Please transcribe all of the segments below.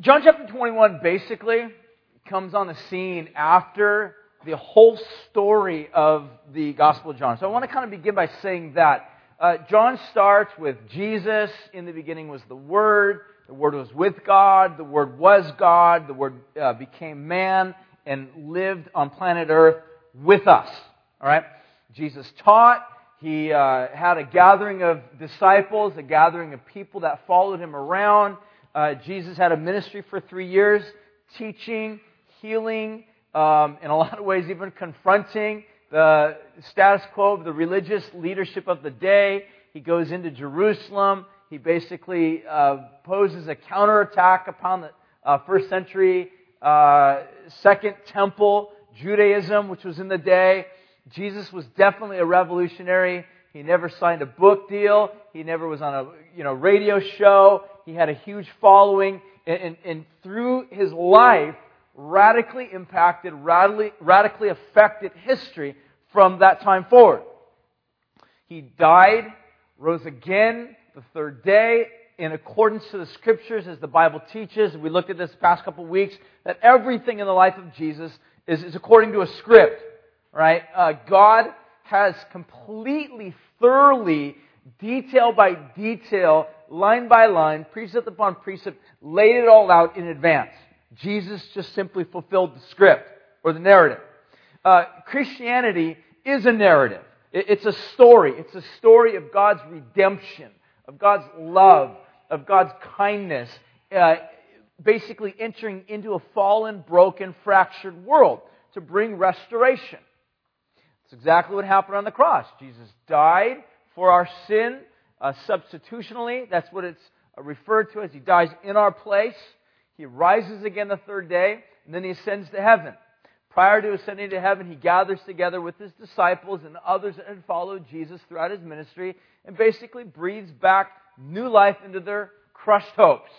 John chapter 21 basically comes on the scene after the whole story of the Gospel of John. So I want to kind of begin by saying that. Uh, John starts with Jesus. In the beginning was the Word. The Word was with God. The Word was God. The Word uh, became man and lived on planet Earth with us. All right? Jesus taught. He uh, had a gathering of disciples, a gathering of people that followed him around. Uh, Jesus had a ministry for three years, teaching, healing, um, in a lot of ways, even confronting the status quo of the religious leadership of the day. He goes into Jerusalem. He basically uh, poses a counterattack upon the uh, first century uh, Second Temple Judaism, which was in the day. Jesus was definitely a revolutionary. He never signed a book deal. He never was on a you know radio show. He had a huge following, and, and, and through his life, radically impacted, radically, radically affected history from that time forward. He died, rose again the third day in accordance to the scriptures as the Bible teaches. We looked at this past couple of weeks that everything in the life of Jesus is, is according to a script, right? Uh, God has completely, thoroughly, detail by detail, line by line, precept upon precept, laid it all out in advance. Jesus just simply fulfilled the script or the narrative. Uh, Christianity is a narrative. It's a story. It's a story of God's redemption, of God's love, of God's kindness, uh, basically entering into a fallen, broken, fractured world to bring restoration. That's exactly what happened on the cross. Jesus died for our sin uh, substitutionally. That's what it's referred to as He dies in our place. He rises again the third day, and then he ascends to heaven. Prior to ascending to heaven, he gathers together with his disciples and others that had followed Jesus throughout his ministry and basically breathes back new life into their crushed hopes.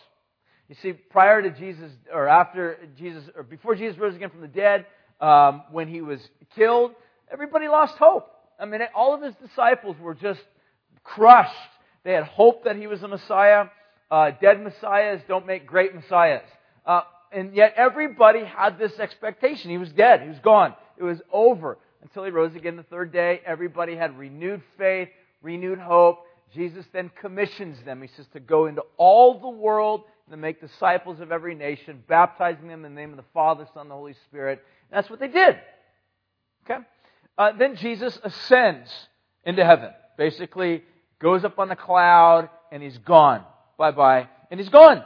You see, prior to Jesus, or after Jesus, or before Jesus rose again from the dead, um, when he was killed, everybody lost hope. I mean, all of his disciples were just crushed. They had hope that he was a Messiah. Uh, dead messiahs don't make great messiahs. Uh, and yet everybody had this expectation. He was dead. He was gone. It was over. Until he rose again the third day, everybody had renewed faith, renewed hope. Jesus then commissions them. He says to go into all the world and to make disciples of every nation, baptizing them in the name of the Father, Son, and the Holy Spirit. And that's what they did. Okay? Uh, then Jesus ascends into heaven. Basically, goes up on the cloud and he's gone bye bye, and he's gone.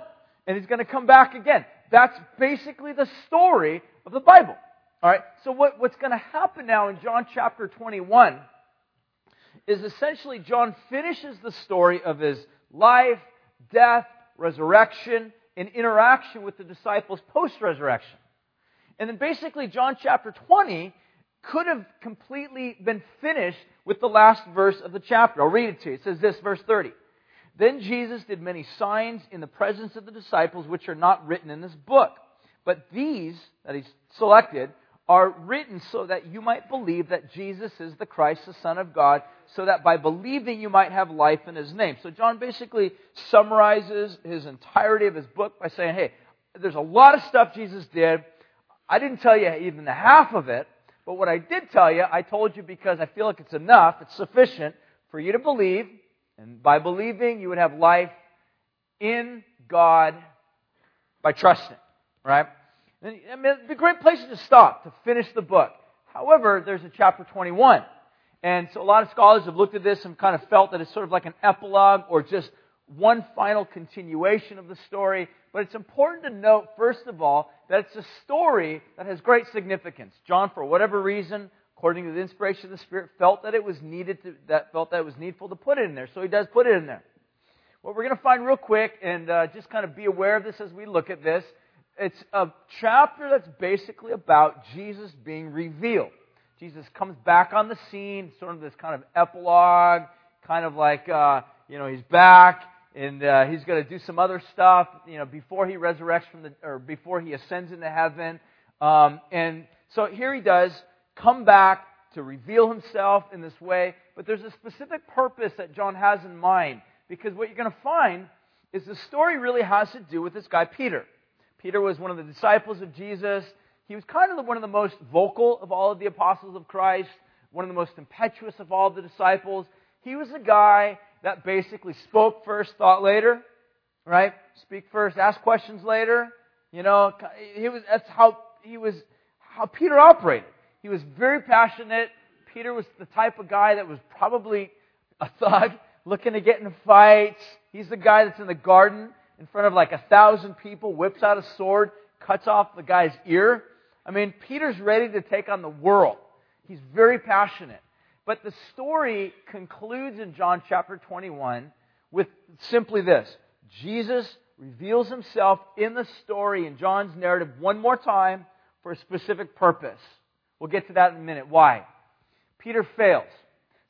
And he's going to come back again. That's basically the story of the Bible. Alright, so what, what's going to happen now in John chapter 21 is essentially John finishes the story of his life, death, resurrection, and interaction with the disciples post resurrection. And then basically, John chapter 20 could have completely been finished with the last verse of the chapter. I'll read it to you. It says this, verse 30. Then Jesus did many signs in the presence of the disciples, which are not written in this book. But these that he's selected are written so that you might believe that Jesus is the Christ, the Son of God, so that by believing you might have life in his name. So John basically summarizes his entirety of his book by saying, hey, there's a lot of stuff Jesus did. I didn't tell you even the half of it, but what I did tell you, I told you because I feel like it's enough, it's sufficient for you to believe and by believing, you would have life in God by trusting, right? I mean, it'd be great place to stop, to finish the book. However, there's a chapter 21. And so a lot of scholars have looked at this and kind of felt that it's sort of like an epilogue or just one final continuation of the story. But it's important to note, first of all, that it's a story that has great significance. John, for whatever reason, according to the inspiration of the Spirit, felt that it was needed to, that felt that it was needful to put it in there. So he does put it in there. What we're going to find real quick, and uh, just kind of be aware of this as we look at this, it's a chapter that's basically about Jesus being revealed. Jesus comes back on the scene, sort of this kind of epilogue, kind of like, uh, you know, he's back, and uh, he's going to do some other stuff, you know, before he resurrects from the, or before he ascends into heaven. Um, and so here he does come back to reveal himself in this way, but there's a specific purpose that John has in mind. Because what you're going to find is the story really has to do with this guy, Peter. Peter was one of the disciples of Jesus. He was kind of one of the most vocal of all of the apostles of Christ, one of the most impetuous of all the disciples. He was a guy that basically spoke first, thought later, right? Speak first, ask questions later. You know, he was, that's how he was, how Peter operated. He was very passionate. Peter was the type of guy that was probably a thug, looking to get in fights. He's the guy that's in the garden in front of like a thousand people, whips out a sword, cuts off the guy's ear. I mean, Peter's ready to take on the world. He's very passionate. But the story concludes in John chapter 21 with simply this Jesus reveals himself in the story, in John's narrative, one more time for a specific purpose. We'll get to that in a minute. Why? Peter fails.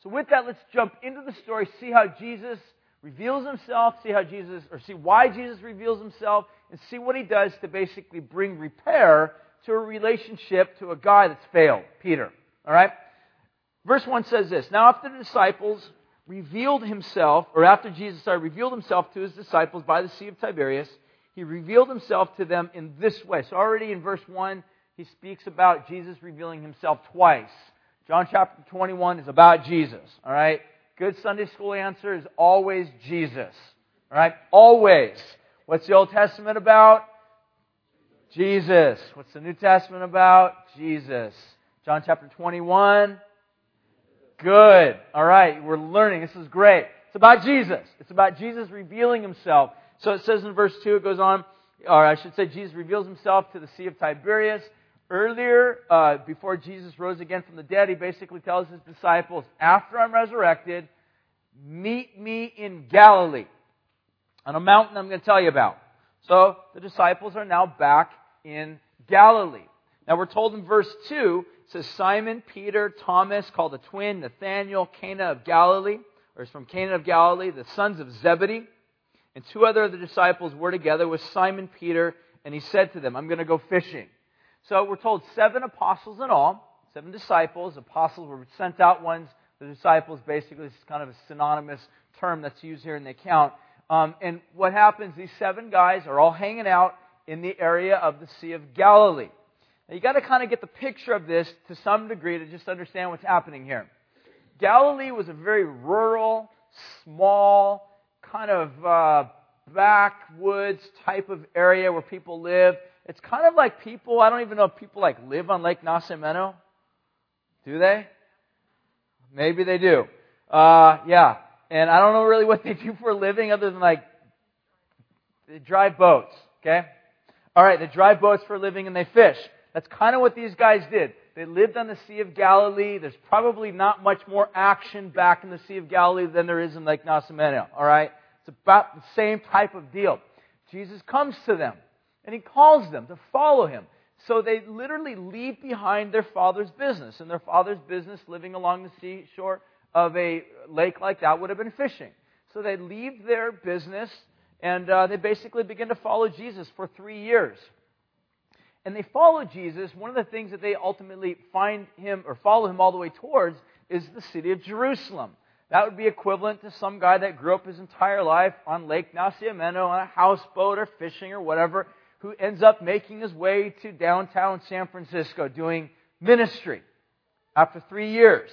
So with that, let's jump into the story, see how Jesus reveals himself, see how Jesus, or see why Jesus reveals himself, and see what he does to basically bring repair to a relationship to a guy that's failed, Peter. Alright? Verse 1 says this Now, after the disciples revealed himself, or after Jesus sorry, revealed himself to his disciples by the Sea of Tiberias, he revealed himself to them in this way. So, already in verse 1, he speaks about Jesus revealing himself twice. John chapter 21 is about Jesus. All right? Good Sunday school answer is always Jesus. All right? Always. What's the Old Testament about? Jesus. What's the New Testament about? Jesus. John chapter 21. Good. All right. We're learning. This is great. It's about Jesus. It's about Jesus revealing himself. So it says in verse 2, it goes on, or I should say, Jesus reveals himself to the Sea of Tiberias. Earlier, uh, before Jesus rose again from the dead, he basically tells his disciples, After I'm resurrected, meet me in Galilee, on a mountain I'm going to tell you about. So the disciples are now back in Galilee. Now we're told in verse 2, it says Simon, Peter, Thomas, called the twin, Nathanael, Cana of Galilee, or is from Cana of Galilee, the sons of Zebedee, and two other of the disciples were together with Simon Peter, and he said to them, I'm going to go fishing. So we're told seven apostles in all, seven disciples. Apostles were sent out ones. The disciples basically is kind of a synonymous term that's used here in the account. Um, and what happens, these seven guys are all hanging out in the area of the Sea of Galilee. Now you got to kind of get the picture of this to some degree to just understand what's happening here. Galilee was a very rural, small, kind of uh, backwoods type of area where people live. It's kind of like people, I don't even know if people like live on Lake Nacimiento. Do they? Maybe they do. Uh, yeah. And I don't know really what they do for a living other than like, they drive boats, okay? Alright, they drive boats for a living and they fish. That's kind of what these guys did. They lived on the Sea of Galilee. There's probably not much more action back in the Sea of Galilee than there is in Lake Nacimiento, alright? It's about the same type of deal. Jesus comes to them. And he calls them to follow him. So they literally leave behind their father's business. And their father's business, living along the seashore of a lake like that, would have been fishing. So they leave their business and uh, they basically begin to follow Jesus for three years. And they follow Jesus. One of the things that they ultimately find him or follow him all the way towards is the city of Jerusalem. That would be equivalent to some guy that grew up his entire life on Lake Nacimiento on a houseboat or fishing or whatever who ends up making his way to downtown San Francisco doing ministry after three years,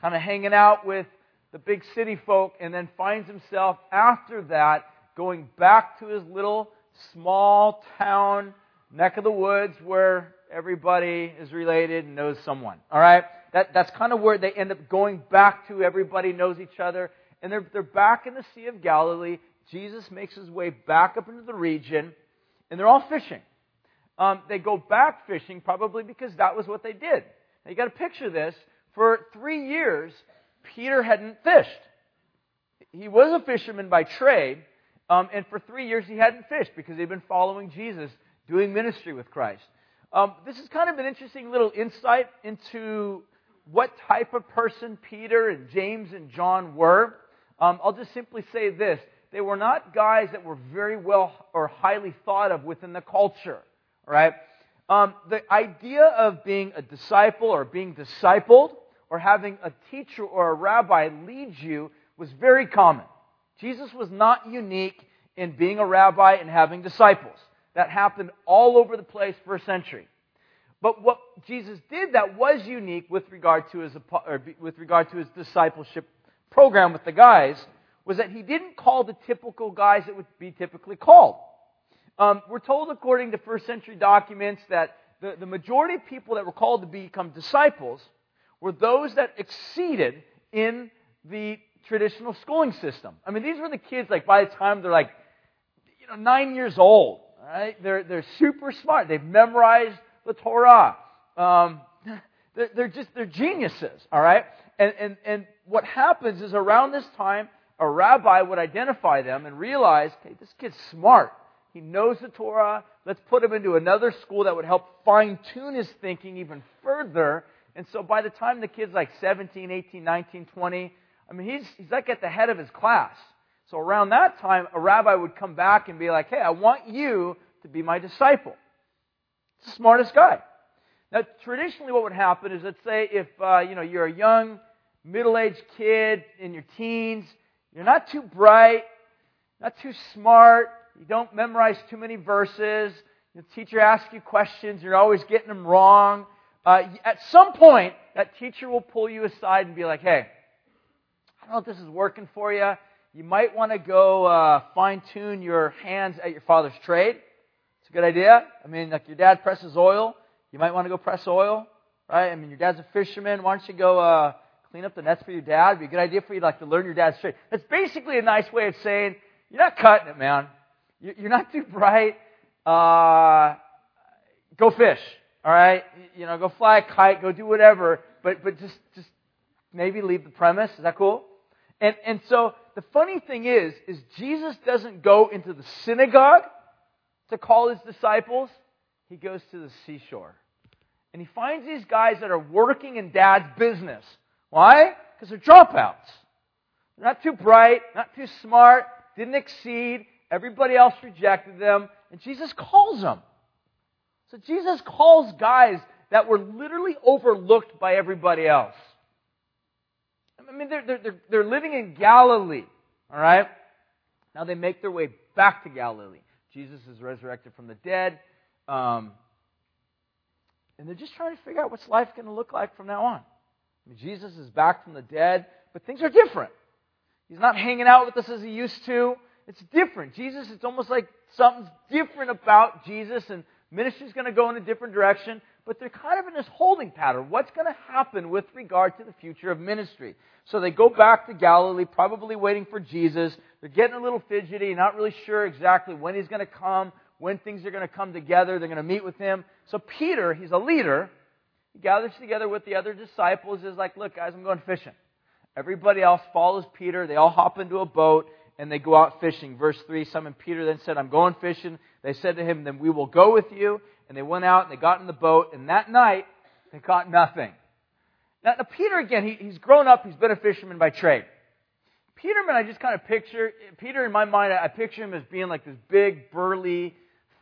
kind of hanging out with the big city folk, and then finds himself after that going back to his little small town neck of the woods where everybody is related and knows someone. All right? That, that's kind of where they end up going back to. Everybody knows each other. And they're, they're back in the Sea of Galilee. Jesus makes his way back up into the region and they're all fishing. Um, they go back fishing probably because that was what they did. Now you got to picture this. For three years, Peter hadn't fished. He was a fisherman by trade, um, and for three years he hadn't fished because he'd been following Jesus, doing ministry with Christ. Um, this is kind of an interesting little insight into what type of person Peter and James and John were. Um, I'll just simply say this they were not guys that were very well or highly thought of within the culture, right? Um, the idea of being a disciple or being discipled or having a teacher or a rabbi lead you was very common. Jesus was not unique in being a rabbi and having disciples. That happened all over the place first century. But what Jesus did that was unique with regard to his, with regard to his discipleship program with the guys was that he didn't call the typical guys that would be typically called. Um, we're told, according to first century documents, that the, the majority of people that were called to become disciples were those that exceeded in the traditional schooling system. I mean, these were the kids, like, by the time they're like, you know, nine years old, right? They're, they're super smart. They've memorized the Torah. Um, they're, they're just, they're geniuses, all right? And, and, and what happens is around this time, a rabbi would identify them and realize, okay, this kid's smart. He knows the Torah. Let's put him into another school that would help fine tune his thinking even further. And so by the time the kid's like 17, 18, 19, 20, I mean, he's, he's like at the head of his class. So around that time, a rabbi would come back and be like, hey, I want you to be my disciple. The smartest guy. Now, traditionally, what would happen is, let's say, if uh, you know you're a young, middle-aged kid in your teens, you're not too bright, not too smart, you don't memorize too many verses. The teacher asks you questions, you're always getting them wrong. Uh, at some point, that teacher will pull you aside and be like, hey, I don't know if this is working for you. You might want to go uh, fine tune your hands at your father's trade. It's a good idea. I mean, like your dad presses oil, you might want to go press oil, right? I mean, your dad's a fisherman. Why don't you go uh, clean up the nets for your dad? It'd be a good idea for you like to learn your dad's trade. That's basically a nice way of saying you're not cutting it, man. You're not too bright. Uh, go fish. All right, you know, go fly a kite, go do whatever, but but just just maybe leave the premise. Is that cool? And and so the funny thing is, is Jesus doesn't go into the synagogue to call his disciples. He goes to the seashore. And he finds these guys that are working in dad's business. Why? Because they're dropouts. They're not too bright, not too smart, didn't exceed, Everybody else rejected them, and Jesus calls them. So Jesus calls guys that were literally overlooked by everybody else. I mean, they're, they're, they're living in Galilee, all right? Now they make their way back to Galilee. Jesus is resurrected from the dead. Um, and they're just trying to figure out what's life going to look like from now on. I mean, Jesus is back from the dead, but things are different. He's not hanging out with us as he used to. It's different. Jesus, it's almost like something's different about Jesus, and ministry's going to go in a different direction, but they're kind of in this holding pattern. What's going to happen with regard to the future of ministry? So they go back to Galilee, probably waiting for Jesus. They're getting a little fidgety, not really sure exactly when he's going to come, when things are going to come together. They're going to meet with him. So Peter, he's a leader. He gathers together with the other disciples, is like, look, guys, I'm going fishing. Everybody else follows Peter. They all hop into a boat and they go out fishing. Verse 3 Simon Peter then said, I'm going fishing. They said to him, Then we will go with you. And they went out and they got in the boat, and that night they caught nothing. Now, now Peter, again, he, he's grown up, he's been a fisherman by trade. Peterman, I just kind of picture, Peter in my mind, I picture him as being like this big, burly,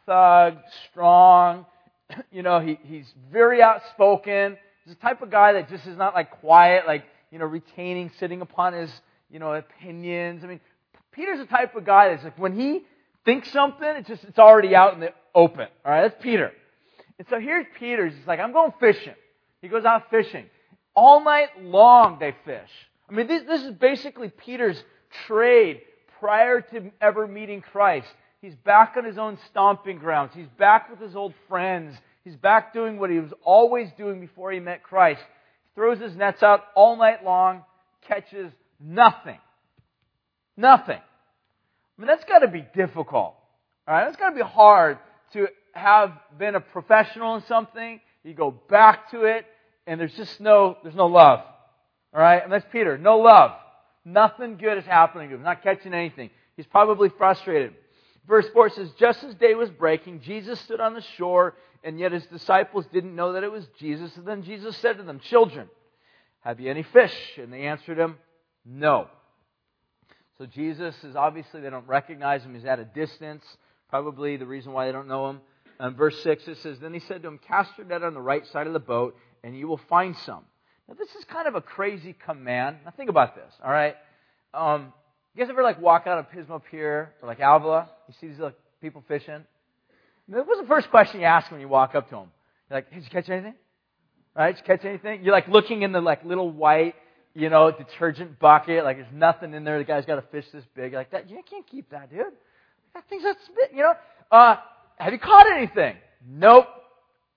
thug, strong. You know, he, he's very outspoken. He's the type of guy that just is not like quiet, like, you know, retaining, sitting upon his, you know, opinions. I mean, Peter's the type of guy that's like when he thinks something, it's just it's already out in the open. All right, that's Peter. And so here's Peter. He's like, I'm going fishing. He goes out fishing. All night long they fish. I mean, this, this is basically Peter's trade prior to ever meeting Christ. He's back on his own stomping grounds. He's back with his old friends. He's back doing what he was always doing before he met Christ. He throws his nets out all night long, catches nothing. Nothing. I mean, that's got to be difficult. All right, that's got to be hard to have been a professional in something. You go back to it, and there's just no there's no love. All right, and that's Peter. No love. Nothing good is happening to him. Not catching anything. He's probably frustrated. Verse 4 says, Just as day was breaking, Jesus stood on the shore, and yet his disciples didn't know that it was Jesus. And then Jesus said to them, Children, have you any fish? And they answered him, No. So Jesus is obviously, they don't recognize him. He's at a distance. Probably the reason why they don't know him. Verse 6, it says, Then he said to him, Cast your net on the right side of the boat, and you will find some. Now, this is kind of a crazy command. Now, think about this, all right? Um, you guys ever, like, walk out of Pismo Pier or, like, Avila? You see these like, people fishing? What was the first question you ask when you walk up to them? You're like, hey, did you catch anything? Right? Did you catch anything? You're like looking in the like little white, you know, detergent bucket. Like there's nothing in there. The guy's got a fish this big. Like that. You can't keep that, dude. That thing's that big. You know. Uh, have you caught anything? Nope.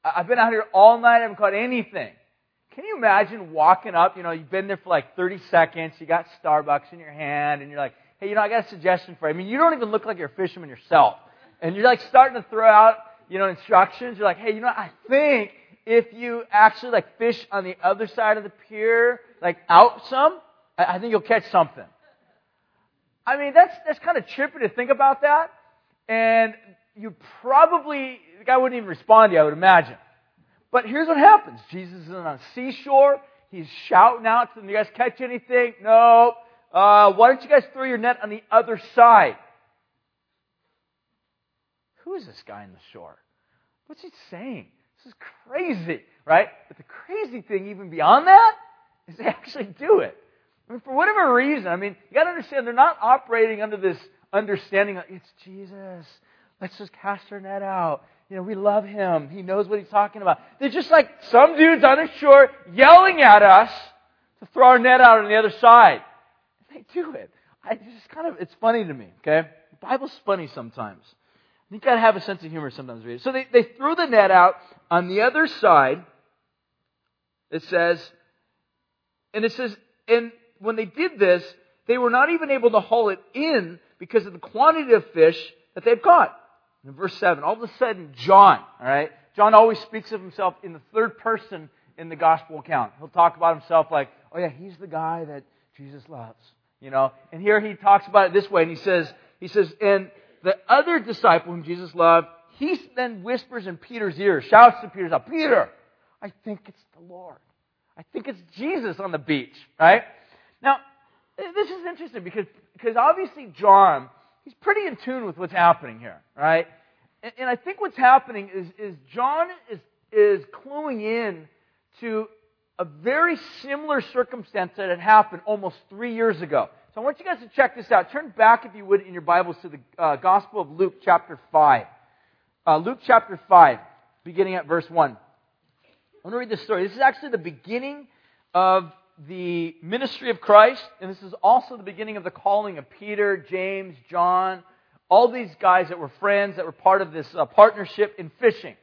I've been out here all night. I haven't caught anything. Can you imagine walking up? You know, you've been there for like 30 seconds. You got Starbucks in your hand, and you're like, hey, you know, I got a suggestion for you. I mean, you don't even look like you're a fisherman yourself. And you're like starting to throw out, you know, instructions. You're like, hey, you know, I think if you actually like fish on the other side of the pier, like out some, I, I think you'll catch something. I mean, that's, that's kind of trippy to think about that. And you probably, the guy wouldn't even respond to you, I would imagine. But here's what happens. Jesus is on a seashore. He's shouting out to them, you guys catch anything? No. Uh, why don't you guys throw your net on the other side? Who is this guy on the shore? What's he saying? This is crazy, right? But the crazy thing, even beyond that, is they actually do it. I mean, for whatever reason, I mean, you gotta understand, they're not operating under this understanding of, it's Jesus. Let's just cast our net out. You know, we love him. He knows what he's talking about. They're just like some dudes on the shore yelling at us to throw our net out on the other side. They do it. I just kind of, it's funny to me, okay? The Bible's funny sometimes. You gotta have a sense of humor sometimes. Read. So they, they threw the net out on the other side. It says, and it says, and when they did this, they were not even able to haul it in because of the quantity of fish that they had caught. In verse 7, all of a sudden, John, alright? John always speaks of himself in the third person in the gospel account. He'll talk about himself like, oh yeah, he's the guy that Jesus loves. You know? And here he talks about it this way, and he says, he says, and the other disciple whom Jesus loved, he then whispers in Peter's ear, shouts to Peter's ear, Peter, I think it's the Lord. I think it's Jesus on the beach, right? Now, this is interesting because, because obviously John, he's pretty in tune with what's happening here, right? And, and I think what's happening is, is John is, is cluing in to a very similar circumstance that had happened almost three years ago. So I want you guys to check this out. Turn back, if you would, in your Bibles to the uh, Gospel of Luke, chapter 5. Uh, Luke, chapter 5, beginning at verse 1. I want to read this story. This is actually the beginning of the ministry of Christ, and this is also the beginning of the calling of Peter, James, John, all these guys that were friends that were part of this uh, partnership in fishing.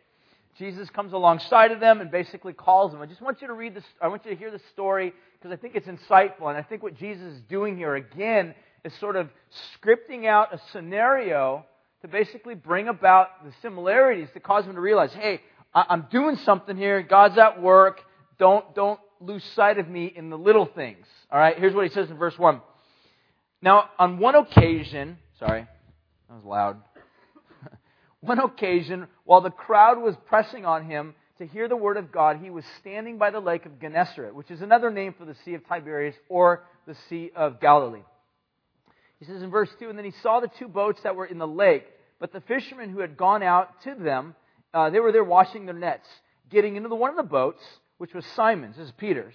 Jesus comes alongside of them and basically calls them. I just want you to read this, I want you to hear the story because I think it's insightful. And I think what Jesus is doing here again is sort of scripting out a scenario to basically bring about the similarities to cause them to realize, hey, I'm doing something here. God's at work. Don't, don't lose sight of me in the little things. All right, here's what he says in verse 1. Now, on one occasion, sorry, that was loud. one occasion, while the crowd was pressing on him to hear the word of God, he was standing by the lake of Gennesaret, which is another name for the Sea of Tiberias or the Sea of Galilee. He says in verse 2, and then he saw the two boats that were in the lake, but the fishermen who had gone out to them, uh, they were there washing their nets. Getting into the, one of the boats, which was Simon's, this is Peter's,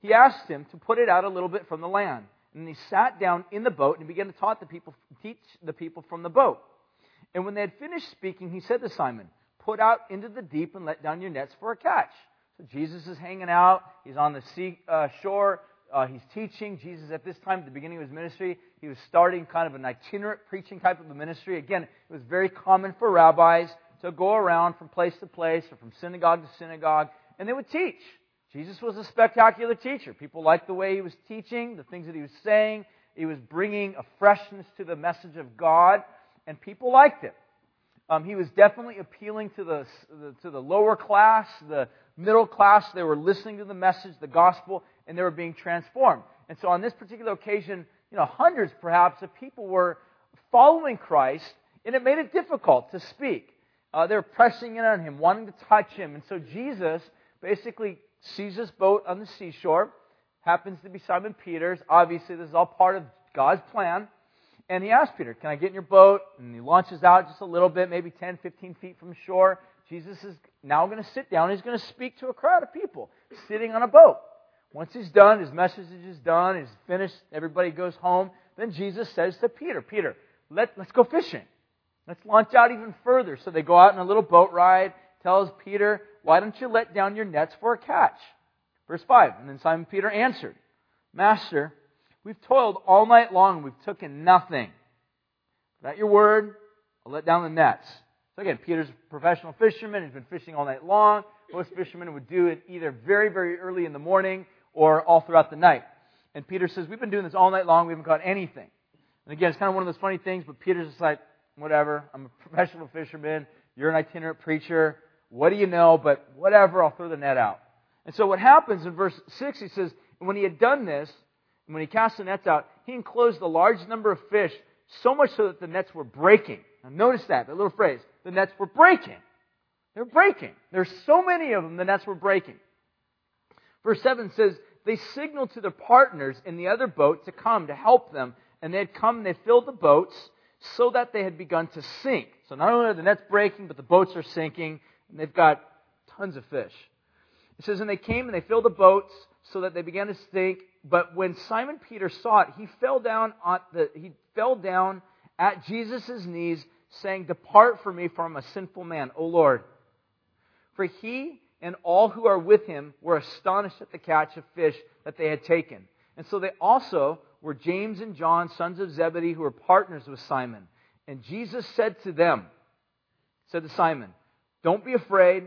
he asked him to put it out a little bit from the land. And he sat down in the boat and began to taught the people, teach the people from the boat. And when they had finished speaking, he said to Simon, Put out into the deep and let down your nets for a catch. So Jesus is hanging out. He's on the sea uh, shore. Uh, he's teaching. Jesus, at this time, at the beginning of his ministry, he was starting kind of an itinerant preaching type of a ministry. Again, it was very common for rabbis to go around from place to place or from synagogue to synagogue, and they would teach. Jesus was a spectacular teacher. People liked the way he was teaching, the things that he was saying. He was bringing a freshness to the message of God, and people liked it. Um, he was definitely appealing to the, the, to the lower class, the middle class. They were listening to the message, the gospel, and they were being transformed. And so on this particular occasion, you know, hundreds perhaps of people were following Christ, and it made it difficult to speak. Uh, they were pressing in on him, wanting to touch him. And so Jesus basically sees this boat on the seashore, happens to be Simon Peter's. Obviously, this is all part of God's plan. And he asks Peter, Can I get in your boat? And he launches out just a little bit, maybe 10, 15 feet from shore. Jesus is now going to sit down. He's going to speak to a crowd of people sitting on a boat. Once he's done, his message is done, he's finished, everybody goes home. Then Jesus says to Peter, Peter, let, let's go fishing. Let's launch out even further. So they go out in a little boat ride, tells Peter, Why don't you let down your nets for a catch? Verse 5. And then Simon Peter answered, Master, we've toiled all night long and we've taken nothing. At your word, I'll let down the nets. So again, Peter's a professional fisherman. He's been fishing all night long. Most fishermen would do it either very, very early in the morning or all throughout the night. And Peter says, We've been doing this all night long. We haven't caught anything. And again, it's kind of one of those funny things, but Peter's just like, whatever. I'm a professional fisherman. You're an itinerant preacher. What do you know? But whatever, I'll throw the net out. And so what happens in verse 6, he says, when he had done this, when he cast the nets out, he enclosed a large number of fish, so much so that the nets were breaking. Now notice that, that little phrase. The nets were breaking. They're breaking. There's so many of them, the nets were breaking. Verse 7 says, they signaled to their partners in the other boat to come to help them. And they had come and they filled the boats so that they had begun to sink. So not only are the nets breaking, but the boats are sinking, and they've got tons of fish. It says, and they came and they filled the boats so that they began to sink. But when Simon Peter saw it, he fell down on the, he fell down at Jesus' knees, saying, Depart from me, for I'm a sinful man, O Lord. For he and all who are with him were astonished at the catch of fish that they had taken. And so they also were James and John, sons of Zebedee, who were partners with Simon. And Jesus said to them, said to Simon, Don't be afraid.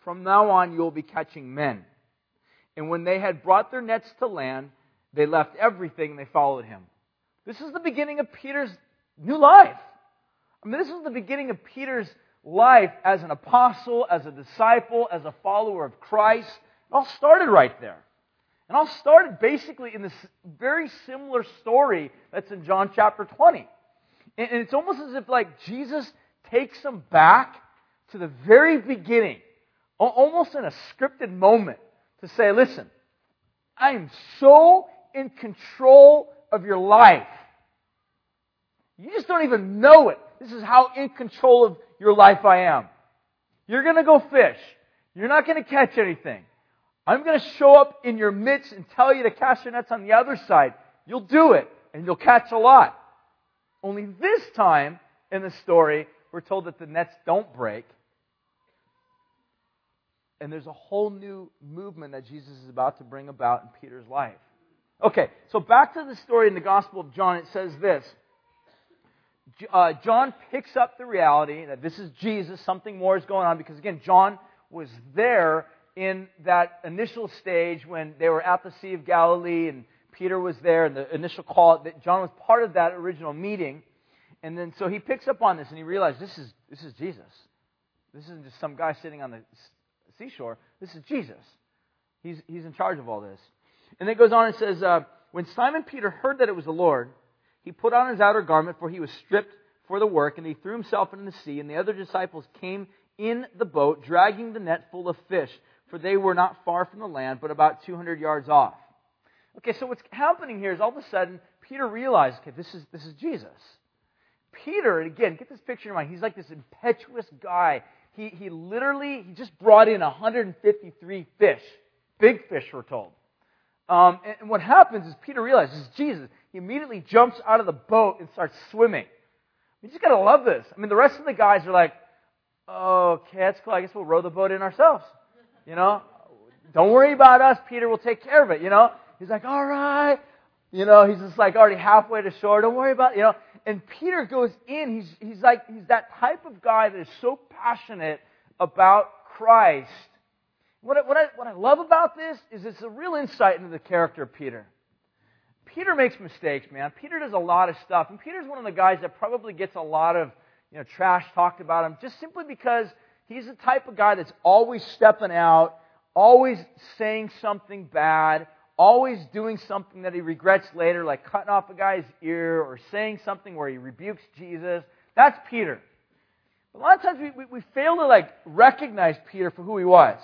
From now on you will be catching men. And when they had brought their nets to land, they left everything and they followed him. This is the beginning of Peter's new life. I mean, this is the beginning of Peter's life as an apostle, as a disciple, as a follower of Christ. It all started right there. And all started basically in this very similar story that's in John chapter 20. And it's almost as if like Jesus takes them back to the very beginning, almost in a scripted moment, to say, listen, I am so in control of your life. You just don't even know it. This is how in control of your life I am. You're to go fish. You're not to catch anything. I'm to show up in your midst and tell you to cast your nets on the other side. You'll do it, and you'll catch a lot. Only this time in the story, we're told that the nets don't break. And there's a whole new movement that Jesus is about to bring about in Peter's life. Okay, so back to the story in the Gospel of John, it says this. Uh, John picks up the reality that this is Jesus, something more is going on, because again, John was there in that initial stage when they were at the Sea of Galilee and Peter was there and the initial call, that John was part of that original meeting. And then so he picks up on this and he realized this is, this is Jesus. This isn't just some guy sitting on the seashore. This is Jesus. He's, he's in charge of all this. And then it goes on and says, uh, When Simon Peter heard that it was the Lord, he put on his outer garment, for he was stripped for the work, and he threw himself into the sea. And the other disciples came in the boat, dragging the net full of fish, for they were not far from the land, but about 200 yards off. Okay, so what's happening here is all of a sudden Peter realized, okay, this is, this is Jesus. Peter, and again, get this picture in mind. He's like this impetuous guy. He, he literally, he just brought in 153 fish. Big fish, we're told. Um, and, and what happens is Peter realizes Jesus. He immediately jumps out of the boat and starts swimming. You just gotta love this. I mean, the rest of the guys are like, okay, that's cool. I guess we'll row the boat in ourselves. You know, don't worry about us. Peter will take care of it. You know, he's like, all right. You know, he's just like already halfway to shore. Don't worry about it. You know, and Peter goes in. He's, he's like, he's that type of guy that is so passionate about Christ. What I, what I, what I love about this is it's a real insight into the character of Peter. Peter makes mistakes, man. Peter does a lot of stuff. And Peter's one of the guys that probably gets a lot of, you know, trash talked about him just simply because He's the type of guy that's always stepping out, always saying something bad, always doing something that he regrets later, like cutting off a guy's ear or saying something where he rebukes Jesus. That's Peter. a lot of times we, we, we fail to like recognize Peter for who he was.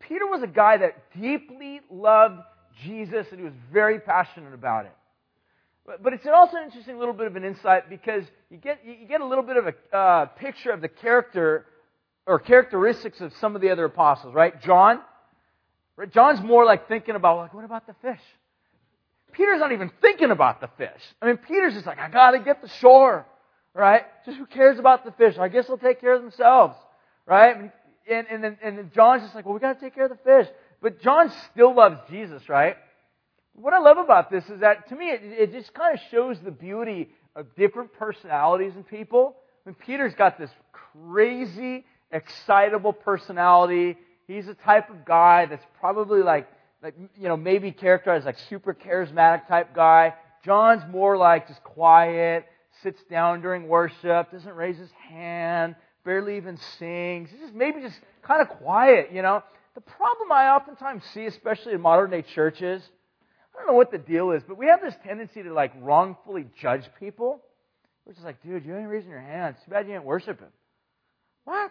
Peter was a guy that deeply loved Jesus and he was very passionate about it. But, but it's also an interesting little bit of an insight because you get, you get a little bit of a uh, picture of the character or characteristics of some of the other apostles, right? John, right? John's more like thinking about, like, what about the fish? Peter's not even thinking about the fish. I mean, Peter's just like, I gotta get the shore. right? Just who cares about the fish? I guess they'll take care of themselves, right? And, and, then, and then John's just like, well, we got to take care of the fish. But John still loves Jesus, right? What I love about this is that to me, it, it just kind of shows the beauty of different personalities in people. I mean, Peter's got this crazy, excitable personality. He's the type of guy that's probably like, like you know, maybe characterized like super charismatic type guy. John's more like just quiet, sits down during worship, doesn't raise his hand, barely even sings. He's just maybe just kind of quiet, you know. The problem I oftentimes see, especially in modern day churches, I don't know what the deal is, but we have this tendency to like wrongfully judge people. We're just like, dude, you ain't raising your hands. Too bad you ain't worshiping. What?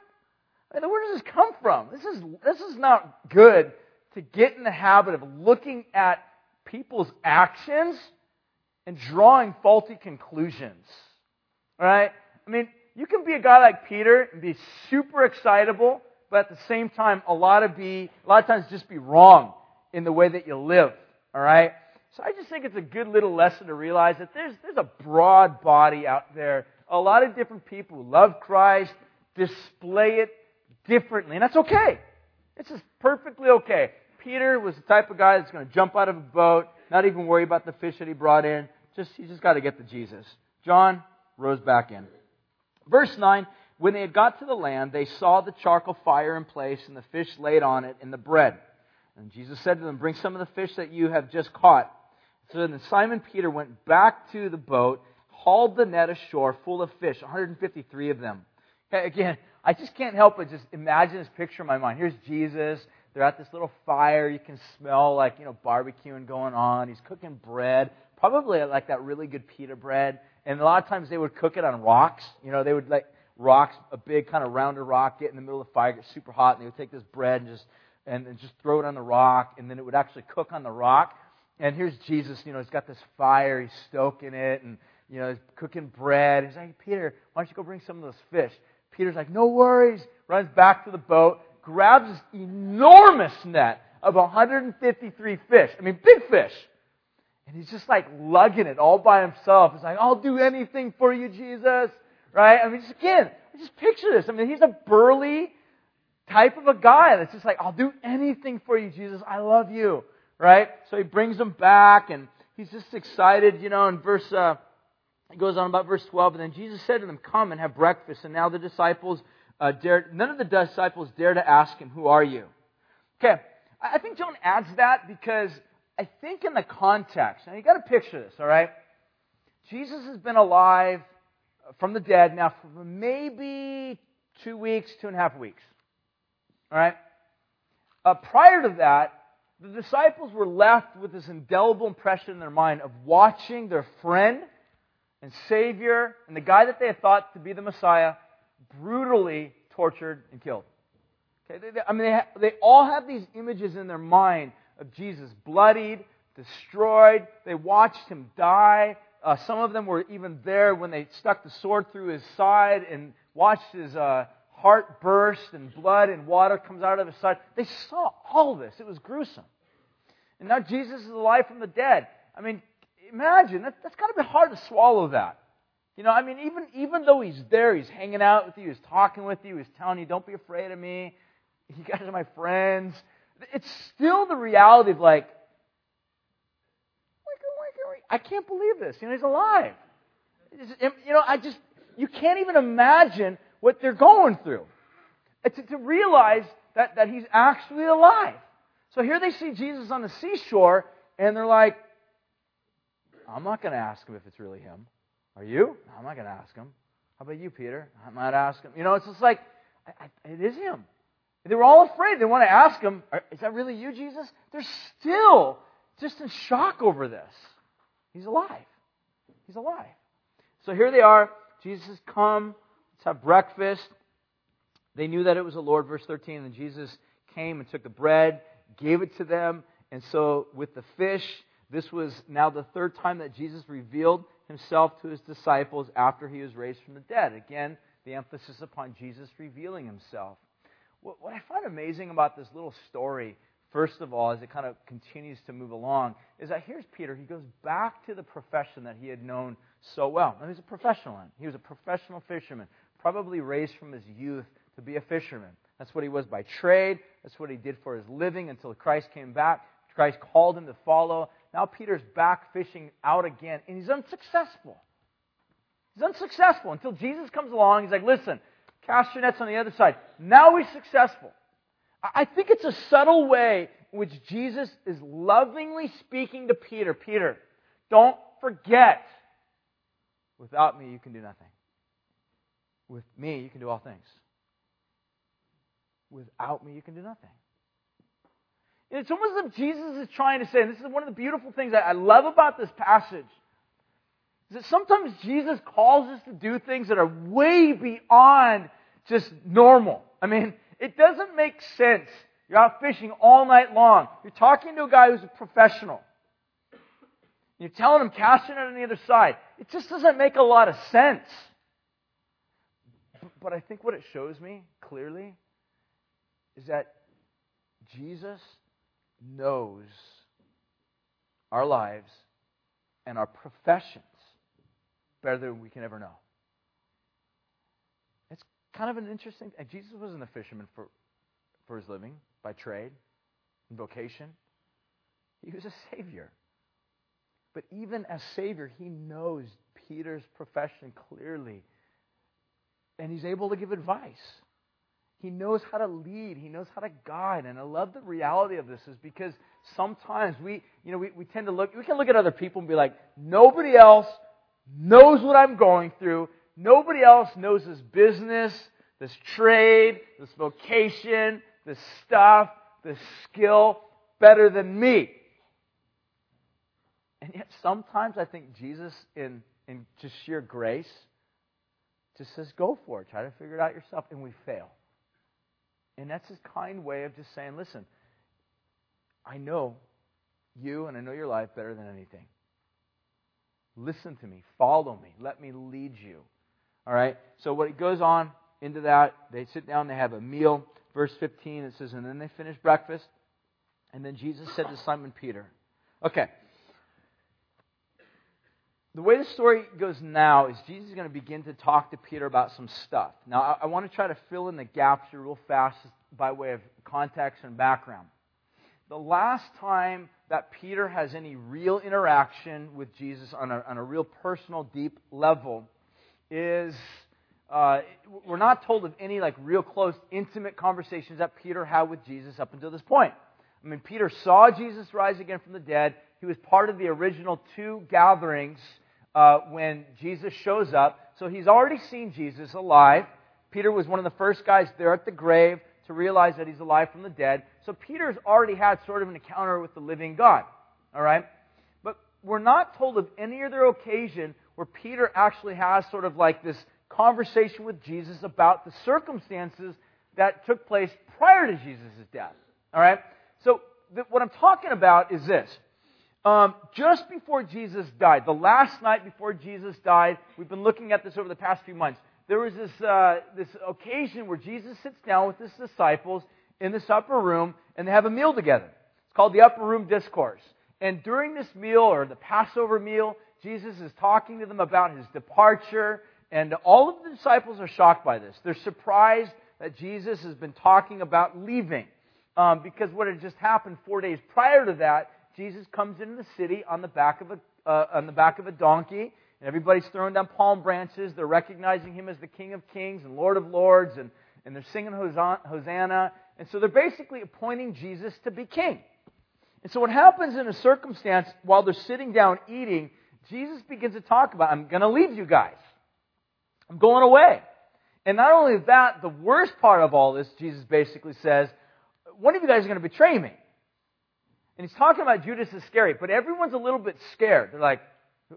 Where does this come from? This is this is not good to get in the habit of looking at people's actions and drawing faulty conclusions. All right? I mean, you can be a guy like Peter and be super excitable, but at the same time, a lot of be a lot of times just be wrong in the way that you live. All right? So I just think it's a good little lesson to realize that there's there's a broad body out there, a lot of different people who love Christ, display it differently, and that's okay. It's just perfectly okay. Peter was the type of guy that's going to jump out of a boat, not even worry about the fish that he brought in. Just he just got to get to Jesus. John rose back in. Verse 9, when they had got to the land, they saw the charcoal fire in place and the fish laid on it and the bread. And Jesus said to them, Bring some of the fish that you have just caught. So then Simon Peter went back to the boat, hauled the net ashore full of fish, 153 of them. Again, I just can't help but just imagine this picture in my mind. Here's Jesus. They're at this little fire. You can smell like, you know, barbecuing going on. He's cooking bread, probably like that really good pita bread. And a lot of times they would cook it on rocks. You know, they would like rocks, a big kind of rounded rock, get in the middle of the fire, get super hot, and they would take this bread and just and, and just throw it on the rock, and then it would actually cook on the rock. And here's Jesus, you know, he's got this fire, he's stoking it, and you know, he's cooking bread. He's like, Peter, why don't you go bring some of those fish? Peter's like, no worries. Runs back to the boat, grabs this enormous net of 153 fish. I mean, big fish. And he's just like lugging it all by himself. He's like, I'll do anything for you, Jesus. Right? I mean, just again, just picture this. I mean, he's a burly type of a guy that's just like, I'll do anything for you, Jesus. I love you. Right? So he brings them back and he's just excited, you know, in verse, uh, it goes on about verse 12, and then Jesus said to them, Come and have breakfast. And now the disciples uh, none of the disciples dare to ask him, Who are you? Okay, I think John adds that because I think in the context, now you got to picture this, all right? Jesus has been alive from the dead now for maybe two weeks, two and a half weeks. All right? Uh, prior to that, the disciples were left with this indelible impression in their mind of watching their friend and Savior and the guy that they had thought to be the Messiah brutally tortured and killed. Okay, they, they, I mean, they, ha- they all have these images in their mind of Jesus bloodied, destroyed. They watched him die. Uh, some of them were even there when they stuck the sword through his side and watched his uh, heart burst and blood and water comes out of his side. They saw all this. It was gruesome. And now Jesus is alive from the dead. I mean, imagine, that, that's got to be hard to swallow that. You know, I mean, even, even though he's there, he's hanging out with you, he's talking with you, he's telling you, don't be afraid of me. You guys are my friends. It's still the reality of like, I can't believe this. You know, he's alive. You know, I just, you can't even imagine what they're going through. To, to realize that, that he's actually alive. So here they see Jesus on the seashore, and they're like, I'm not going to ask him if it's really him. Are you? I'm not going to ask him. How about you, Peter? I might ask him. You know, it's just like, I, I, it is him. They were all afraid. They want to ask him, Is that really you, Jesus? They're still just in shock over this. He's alive. He's alive. So here they are. Jesus has come. Let's have breakfast. They knew that it was the Lord, verse 13, and Jesus came and took the bread, gave it to them. And so with the fish, this was now the third time that Jesus revealed himself to his disciples after he was raised from the dead. Again, the emphasis upon Jesus revealing himself. What, I find amazing about this little story, first of all, as it kind of continues to move along, is that here's Peter. He goes back to the profession that he had known so well. And he was a professional. He was a professional fisherman, probably raised from his youth to be a fisherman. That's what he was by trade. That's what he did for his living until Christ came back. Christ called him to follow. Now Peter's back fishing out again, and he's unsuccessful. He's unsuccessful until Jesus comes along. He's like, listen, cast your nets on the other side. Now he's successful. I think it's a subtle way in which Jesus is lovingly speaking to Peter. Peter, don't forget, without me you can do nothing. With me you can do all things. Without me you can do nothing. It's almost as if Jesus is trying to say, and this is one of the beautiful things I love about this passage, is that sometimes Jesus calls us to do things that are way beyond just normal. I mean, it doesn't make sense. You're out fishing all night long. You're talking to a guy who's a professional. You're telling him cast it on the other side. It just doesn't make a lot of sense. But I think what it shows me clearly is that Jesus knows our lives and our professions better than we can ever know. It's kind of an interesting. Jesus wasn't a fisherman for, for his living by trade and vocation. He was a savior. But even as savior, he knows Peter's profession clearly, and he's able to give advice. He knows how to lead. He knows how to guide. And I love the reality of this is because sometimes we, you know, we, we tend to look, we can look at other people and be like, nobody else knows what I'm going through. Nobody else knows this business, this trade, this vocation, this stuff, this skill better than me. And yet sometimes I think Jesus, in, in just sheer grace, just says, go for it. Try to figure it out yourself. And we fail. And that's his kind way of just saying, listen, I know you and I know your life better than anything. Listen to me. Follow me. Let me lead you. All right? So what it goes on into that, they sit down, they have a meal. Verse 15, it says, and then they finish breakfast. And then Jesus said to Simon Peter, okay, the way the story goes now is Jesus is going to begin to talk to Peter about some stuff. Now, I, I want to try to fill in the gaps here real fast by way of context and background. The last time that Peter has any real interaction with Jesus on a, on a real personal, deep level is uh, we're not told of any like real close, intimate conversations that Peter had with Jesus up until this point. I mean, Peter saw Jesus rise again from the dead. He was part of the original two gatherings uh, when Jesus shows up. So he's already seen Jesus alive. Peter was one of the first guys there at the grave to realize that he's alive from the dead. So Peter's already had sort of an encounter with the living God. All right? But we're not told of any other occasion where Peter actually has sort of like this conversation with Jesus about the circumstances that took place prior to Jesus' death. All right? So th- what I'm talking about is this. Um, just before Jesus died, the last night before Jesus died, we've been looking at this over the past few months. There was this, uh, this occasion where Jesus sits down with his disciples in this upper room and they have a meal together. It's called the upper room discourse. And during this meal, or the Passover meal, Jesus is talking to them about his departure, and all of the disciples are shocked by this. They're surprised that Jesus has been talking about leaving. Um, because what had just happened four days prior to that Jesus comes into the city on the back of a, uh, on the back of a donkey, and everybody's throwing down palm branches. They're recognizing him as the King of Kings and Lord of Lords, and, and they're singing Hosanna. And so they're basically appointing Jesus to be king. And so what happens in a circumstance while they're sitting down eating, Jesus begins to talk about, I'm going to leave you guys. I'm going away. And not only that, the worst part of all this, Jesus basically says, one of you guys is going to betray me. And he's talking about Judas Iscariot, but everyone's a little bit scared. They're like,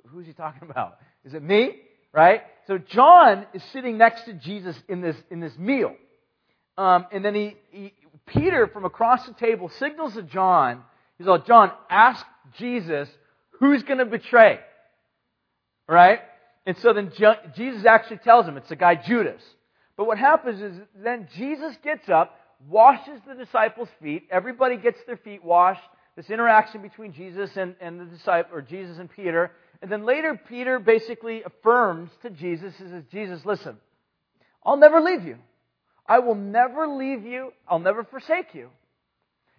who's he talking about? Is it me? Right? So John is sitting next to Jesus in this, in this meal. Um, and then he, he, Peter from across the table signals to John, he's like, John, ask Jesus who's going to betray. Right? And so then Jesus actually tells him it's the guy Judas. But what happens is then Jesus gets up, washes the disciples' feet. Everybody gets their feet washed this interaction between Jesus and, and the disciple, or Jesus and Peter. And then later, Peter basically affirms to Jesus, he says, Jesus, listen, I'll never leave you. I will never leave you. I'll never forsake you.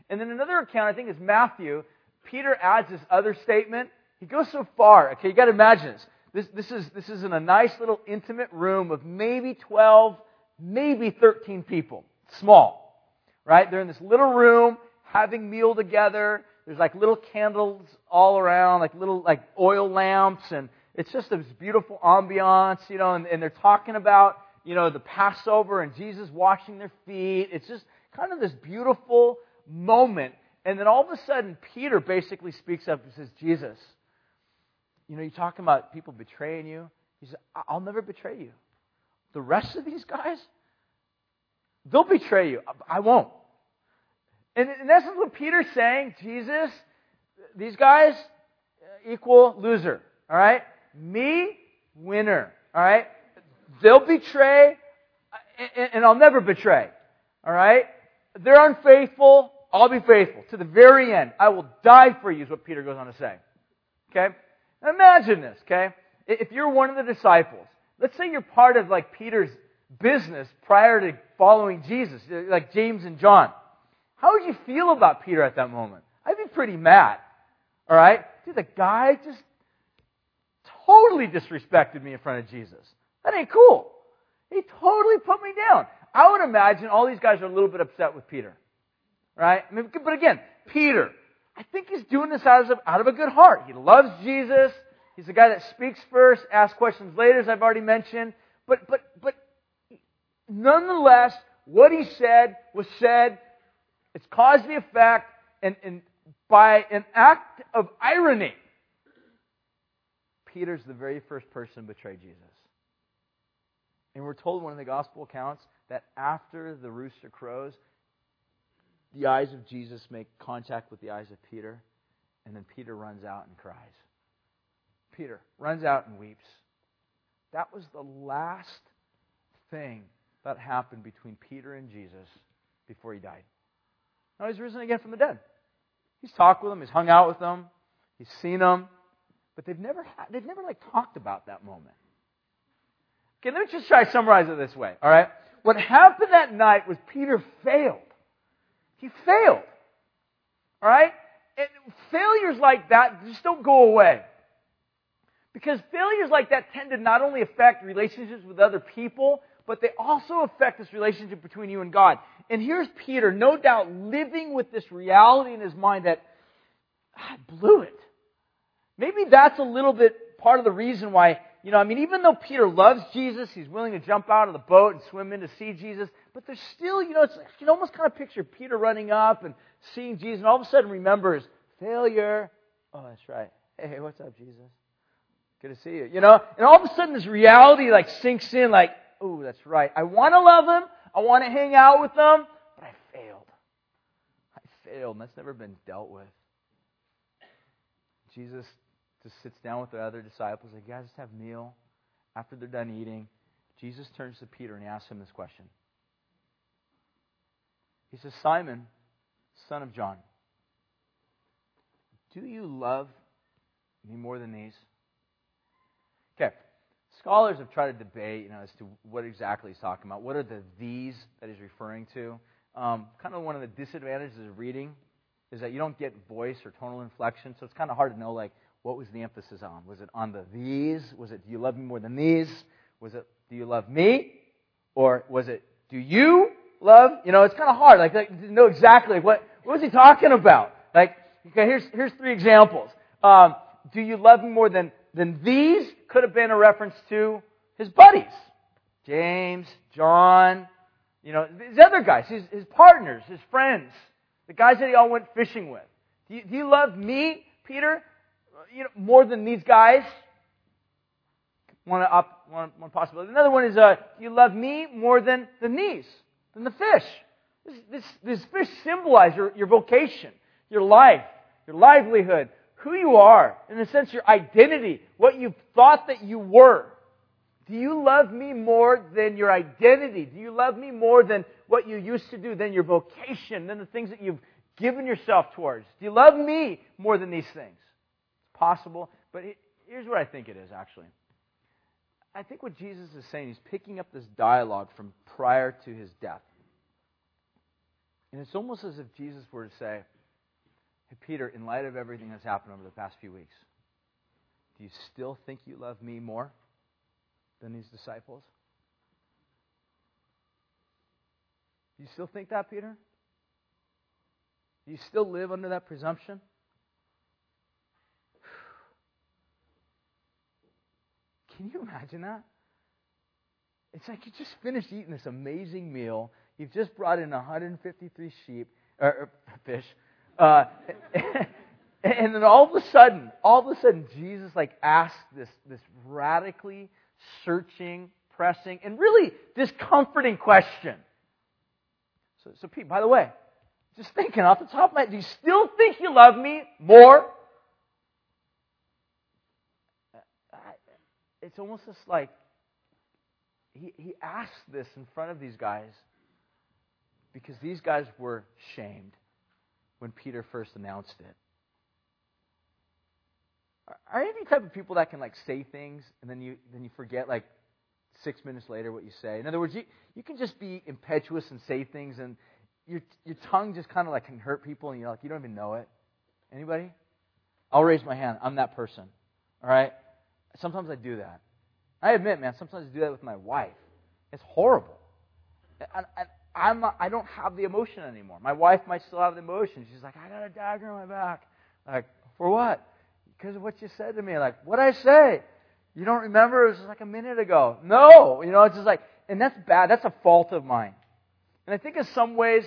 And then another account, I think is Matthew, Peter adds this other statement. He goes so far. Okay, you gotta imagine this. This, this is, this is in a nice little intimate room of maybe 12, maybe 13 people. Small. Right? They're in this little room having meal together. There's like little candles all around, like little like oil lamps, and it's just this beautiful ambiance, you know, and, and they're talking about, you know, the Passover and Jesus washing their feet. It's just kind of this beautiful moment. And then all of a sudden, Peter basically speaks up and says, Jesus, you know, you're talking about people betraying you. He said, I'll never betray you. The rest of these guys, they'll betray you. I won't. And in essence, what Peter's saying, Jesus, these guys equal loser. All right? Me, winner. All right? They'll betray, and I'll never betray. All right? They're unfaithful. I'll be faithful to the very end. I will die for you, is what Peter goes on to say. Okay? Now imagine this, okay? If you're one of the disciples, let's say you're part of like Peter's business prior to following Jesus, like James and John. How would you feel about Peter at that moment? I'd be pretty mad. All right? Dude, the guy just totally disrespected me in front of Jesus. That ain't cool. He totally put me down. I would imagine all these guys are a little bit upset with Peter. Right? I mean, but again, Peter, I think he's doing this out of, out of a good heart. He loves Jesus. He's the guy that speaks first, asks questions later, as I've already mentioned. But, but, but, nonetheless, what he said was said it's cause and effect, and, and by an act of irony, Peter's the very first person to betray Jesus. And we're told in one of the gospel accounts that after the rooster crows, the eyes of Jesus make contact with the eyes of Peter, and then Peter runs out and cries. Peter runs out and weeps. That was the last thing that happened between Peter and Jesus before he died. Now he's risen again from the dead. He's talked with them. He's hung out with them. He's seen them. But they've never, had, they've never like talked about that moment. Okay, let me just try to summarize it this way. All right. What happened that night was Peter failed. He failed. All right. And failures like that just don't go away. Because failures like that tend to not only affect relationships with other people, but they also affect this relationship between you and God. And here's Peter, no doubt, living with this reality in his mind that ah, I blew it. Maybe that's a little bit part of the reason why, you know, I mean, even though Peter loves Jesus, he's willing to jump out of the boat and swim in to see Jesus, but there's still, you know, it's, you can almost kind of picture Peter running up and seeing Jesus, and all of a sudden remembers failure. Oh, that's right. Hey, what's up, Jesus? Good to see you. You know, and all of a sudden this reality like sinks in, like, oh, that's right. I want to love him. I want to hang out with them, but I failed. I failed, and that's never been dealt with. Jesus just sits down with the other disciples, like, guys, just have meal. After they're done eating, Jesus turns to Peter and he asks him this question. He says, Simon, son of John, do you love me more than these? Okay, Scholars have tried to debate, you know, as to what exactly he's talking about. What are the these that he's referring to? Um, kind of one of the disadvantages of reading is that you don't get voice or tonal inflection, so it's kind of hard to know, like, what was the emphasis on? Was it on the these? Was it, do you love me more than these? Was it, do you love me? Or was it, do you love? You know, it's kind of hard, like, like to know exactly what, what was he talking about? Like, okay, here's, here's three examples. Um, do you love me more than then these could have been a reference to his buddies. James, John, you know, these other guys, his, his partners, his friends, the guys that he all went fishing with. Do you, do you love me, Peter, you know, more than these guys? One one, one possibility. Another one is, uh, you love me more than, than these, than the fish? This, this, this fish symbolizes your, your vocation, your life, your livelihood, who you are, in a sense, your identity, what you thought that you were. Do you love me more than your identity? Do you love me more than what you used to do, than your vocation, than the things that you've given yourself towards? Do you love me more than these things? It's possible, but here's what I think it is, actually. I think what Jesus is saying, he's picking up this dialogue from prior to his death. And it's almost as if Jesus were to say, Hey, Peter, in light of everything that's happened over the past few weeks, do you still think you love me more than these disciples? Do you still think that, Peter? Do you still live under that presumption? Can you imagine that? It's like you just finished eating this amazing meal. You've just brought in 153 sheep or, fish, uh, and then all of a sudden, all of a sudden, Jesus like asks this this radically searching, pressing, and really discomforting question. So, so Pete, by the way, just thinking off the top of my head, do you still think you love me more? It's almost just like he, he asked this in front of these guys because these guys were shamed when Peter first announced it. Are any type of people that can like say things and then you then you forget like six minutes later what you say? In other words, you, you can just be impetuous and say things and your your tongue just kind of like can hurt people and you're like you don't even know it. Anybody? I'll raise my hand. I'm that person. All right. Sometimes I do that. I admit, man. Sometimes I do that with my wife. It's horrible. I'm don't have the emotion anymore. My wife might still have the emotion. She's like, I got a dagger in my back. Like, for what? Because of what you said to me. Like, what I say? You don't remember? It was like a minute ago. No. You know, it's just like, and that's bad. That's a fault of mine. And I think in some ways,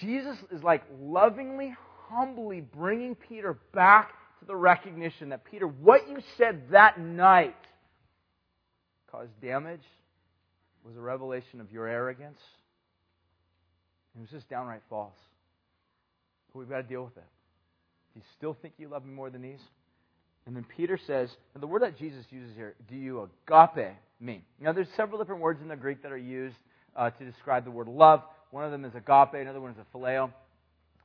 Jesus is like lovingly, humbly bringing Peter back to the recognition that, Peter, what you said that night caused damage, was a revelation of your arrogance. It was just downright false. But we've got to deal with it. Do you still think you love me more than these? And then Peter says, and the word that Jesus uses here, do you agape me? Now, there's several different words in the Greek that are used uh, to describe the word love. One of them is agape, another one is a phileo.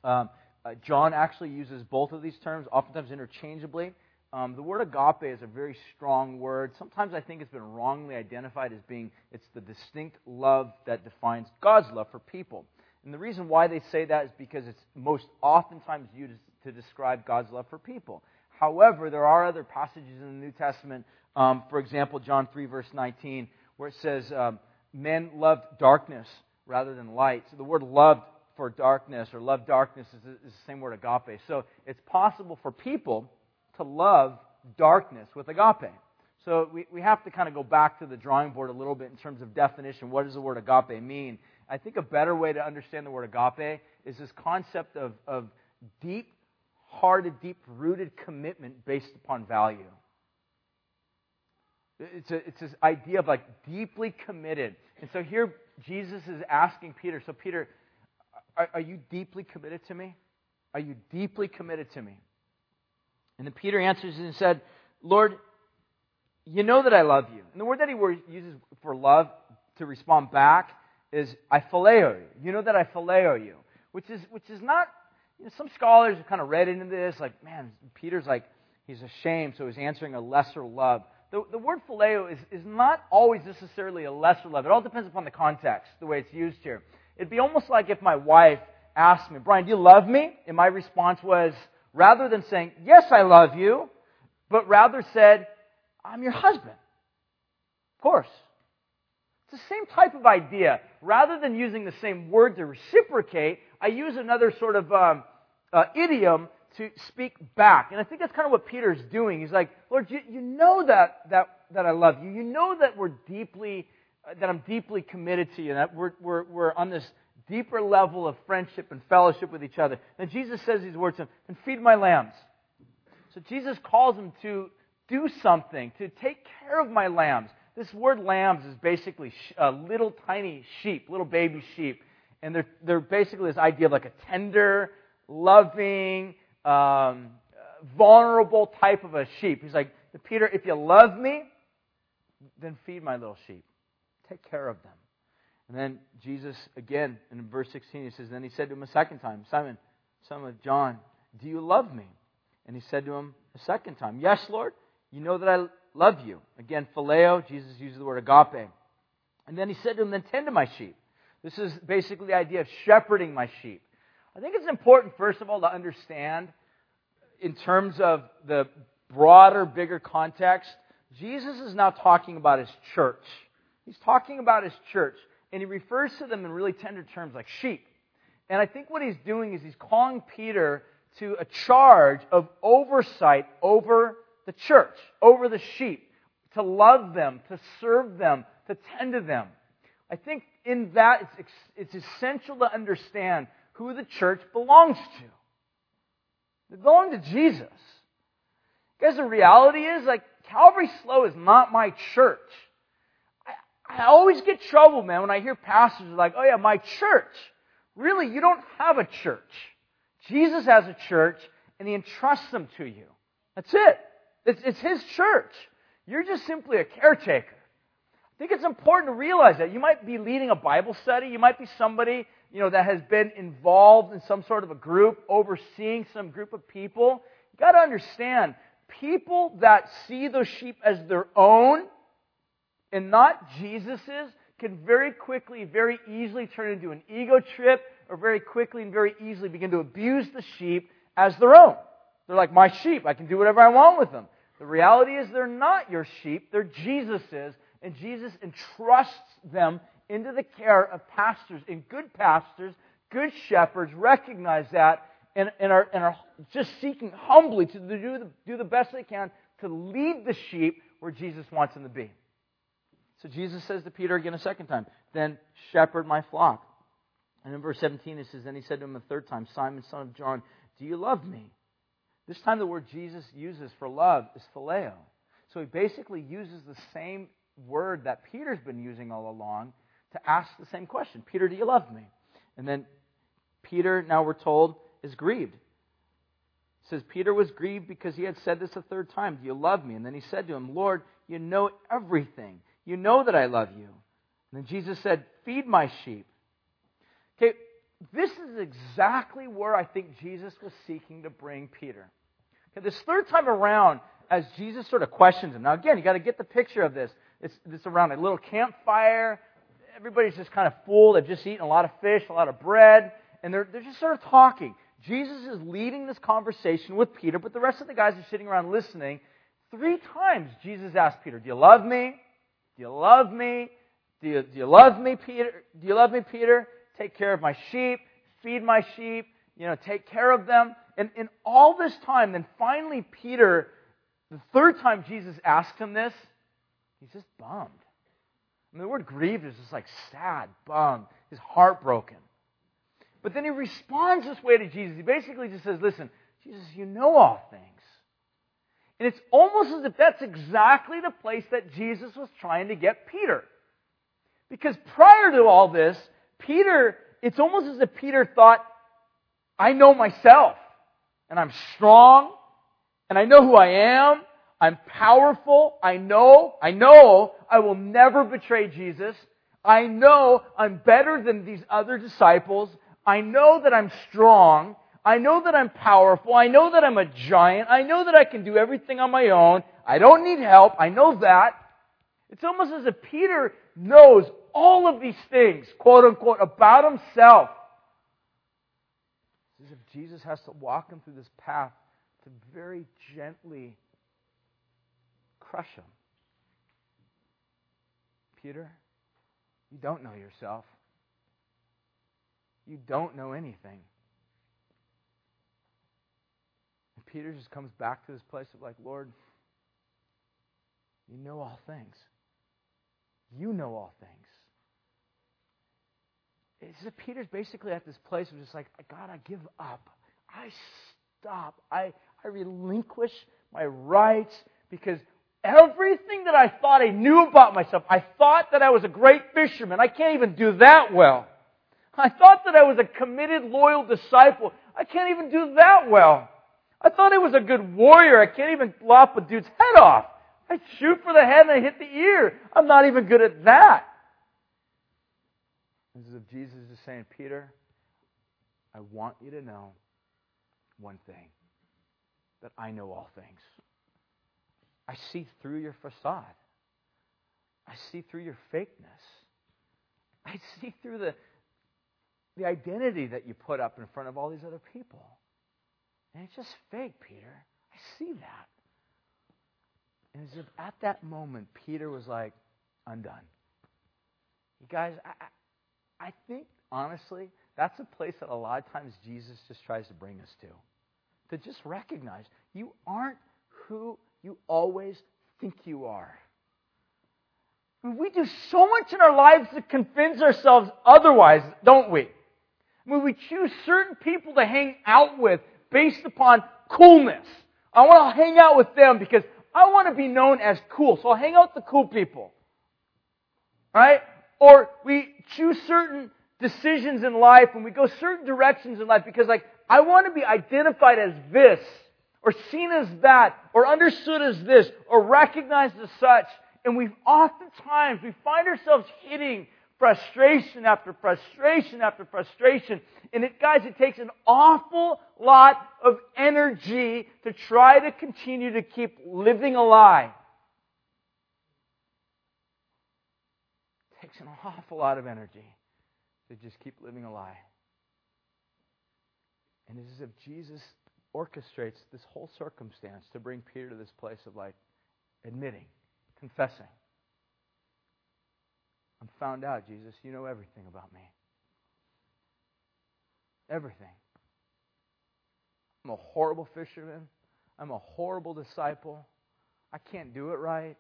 Um, uh, John actually uses both of these terms, oftentimes interchangeably. Um, the word agape is a very strong word. Sometimes I think it's been wrongly identified as being it's the distinct love that defines God's love for people. And the reason why they say that is because it's most oftentimes used to describe God's love for people. However, there are other passages in the New Testament, um, for example, John 3, verse 19, where it says, um, Men loved darkness rather than light. So the word loved for darkness or love darkness is, is the same word agape. So it's possible for people to love darkness with agape. So we, we have to kind of go back to the drawing board a little bit in terms of definition. What does the word agape mean? I think a better way to understand the word agape is this concept of, of deep hearted, deep rooted commitment based upon value. It's, a, it's this idea of like deeply committed. And so here Jesus is asking Peter, so Peter, are, are you deeply committed to me? Are you deeply committed to me? And then Peter answers and said, Lord, you know that I love you. And the word that he uses for love to respond back is I phileo you. You know that I phileo you, which is which is not. You know, some scholars have kind of read into this, like, man, Peter's like he's ashamed, so he's answering a lesser love. The, the word phileo is, is not always necessarily a lesser love. It all depends upon the context, the way it's used here. It'd be almost like if my wife asked me, Brian, do you love me? And my response was, rather than saying, yes, I love you, but rather said, I'm your husband. Of course. The same type of idea. Rather than using the same word to reciprocate, I use another sort of um, uh, idiom to speak back. And I think that's kind of what Peter's doing. He's like, Lord, you, you know that, that, that I love you. You know that we're deeply, uh, that I'm deeply committed to you, that we're, we're, we're on this deeper level of friendship and fellowship with each other. And Jesus says these words to him, and feed my lambs. So Jesus calls him to do something, to take care of my lambs. This word lambs is basically a little tiny sheep, little baby sheep. And they're, they're basically this idea of like a tender, loving, um, vulnerable type of a sheep. He's like, Peter, if you love me, then feed my little sheep. Take care of them. And then Jesus, again, in verse 16, he says, Then he said to him a second time, Simon, son of John, do you love me? And he said to him a second time, Yes, Lord, You know that I love you. Again, phileo, Jesus uses the word agape. And then he said to him, Then tend to my sheep. This is basically the idea of shepherding my sheep. I think it's important, first of all, to understand in terms of the broader, bigger context, Jesus is now talking about his church. He's talking about his church, and he refers to them in really tender terms like sheep. And I think what he's doing is he's calling Peter to a charge of oversight over the church, over the sheep, to love them, to serve them, to tend to them. I think in that it's, it's essential to understand who the church belongs to. They belong to Jesus. Because the reality is, like, Calvary SLO is not my church. I, I always get trouble, man, when I hear pastors like, oh yeah, my church. Really, you don't have a church. Jesus has a church, and He entrusts them to you. That's it. It's, it's His church. You're just simply a caretaker. I think it's important to realize that. You might be leading a Bible study. You might be somebody, you know, that has been involved in some sort of a group, overseeing some group of people. You gotta understand, people that see those sheep as their own and not Jesus's can very quickly, very easily turn into an ego trip or very quickly and very easily begin to abuse the sheep as their own. They're like, my sheep. I can do whatever I want with them. The reality is they're not your sheep. They're Jesus's. And Jesus entrusts them into the care of pastors. And good pastors, good shepherds recognize that and, and, are, and are just seeking humbly to do the, do the best they can to lead the sheep where Jesus wants them to be. So Jesus says to Peter again a second time, Then shepherd my flock. And in verse 17 it says, Then he said to him a third time, Simon, son of John, do you love me? This time the word Jesus uses for love is phileo. So he basically uses the same word that Peter's been using all along to ask the same question Peter, do you love me? And then Peter, now we're told, is grieved. It says, Peter was grieved because he had said this a third time Do you love me? And then he said to him, Lord, you know everything. You know that I love you. And then Jesus said, Feed my sheep. This is exactly where I think Jesus was seeking to bring Peter. Okay, this third time around, as Jesus sort of questions him. Now, again, you got to get the picture of this. It's, it's around a little campfire. Everybody's just kind of full. They've just eaten a lot of fish, a lot of bread, and they're, they're just sort of talking. Jesus is leading this conversation with Peter, but the rest of the guys are sitting around listening. Three times Jesus asked Peter, Do you love me? Do you love me? Do you, do you love me, Peter? Do you love me, Peter? Take care of my sheep, feed my sheep, you know, take care of them. And in all this time, then finally Peter, the third time Jesus asked him this, he's just bummed. I mean, the word grieved is just like sad, bummed, his heartbroken. But then he responds this way to Jesus. He basically just says, Listen, Jesus, you know all things. And it's almost as if that's exactly the place that Jesus was trying to get Peter. Because prior to all this, Peter, it's almost as if Peter thought, I know myself, and I'm strong, and I know who I am, I'm powerful, I know, I know I will never betray Jesus, I know I'm better than these other disciples, I know that I'm strong, I know that I'm powerful. I know that I'm a giant. I know that I can do everything on my own. I don't need help. I know that. It's almost as if Peter knows all of these things, quote unquote, about himself. It's as if Jesus has to walk him through this path to very gently crush him. Peter, you don't know yourself. You don't know anything. And Peter just comes back to this place of like, Lord, you know all things. You know all things. That Peter's basically at this place of just like, God, I give up. I stop. I, I relinquish my rights because everything that I thought I knew about myself, I thought that I was a great fisherman. I can't even do that well. I thought that I was a committed, loyal disciple. I can't even do that well. I thought he was a good warrior. I can't even lop a dude's head off. I shoot for the head and I hit the ear. I'm not even good at that. Is if Jesus is saying, Peter, I want you to know one thing that I know all things. I see through your facade. I see through your fakeness. I see through the, the identity that you put up in front of all these other people. And it's just fake, Peter. I see that. And as if at that moment, Peter was like, undone. You guys, I, I think, honestly, that's a place that a lot of times Jesus just tries to bring us to. To just recognize you aren't who you always think you are. We do so much in our lives to convince ourselves otherwise, don't we? Mean, we choose certain people to hang out with based upon coolness. I want to hang out with them because I want to be known as cool, so I'll hang out with the cool people. Right? Or we choose certain decisions in life and we go certain directions in life because like, I want to be identified as this, or seen as that, or understood as this, or recognized as such. And we've oftentimes, we find ourselves hitting frustration after frustration after frustration. And it, guys, it takes an awful lot of energy to try to continue to keep living a lie. It takes an awful lot of energy to just keep living a lie. And it's as if Jesus orchestrates this whole circumstance to bring Peter to this place of like admitting, confessing. I'm found out, Jesus. You know everything about me. Everything. I'm a horrible fisherman. I'm a horrible disciple. I can't do it right.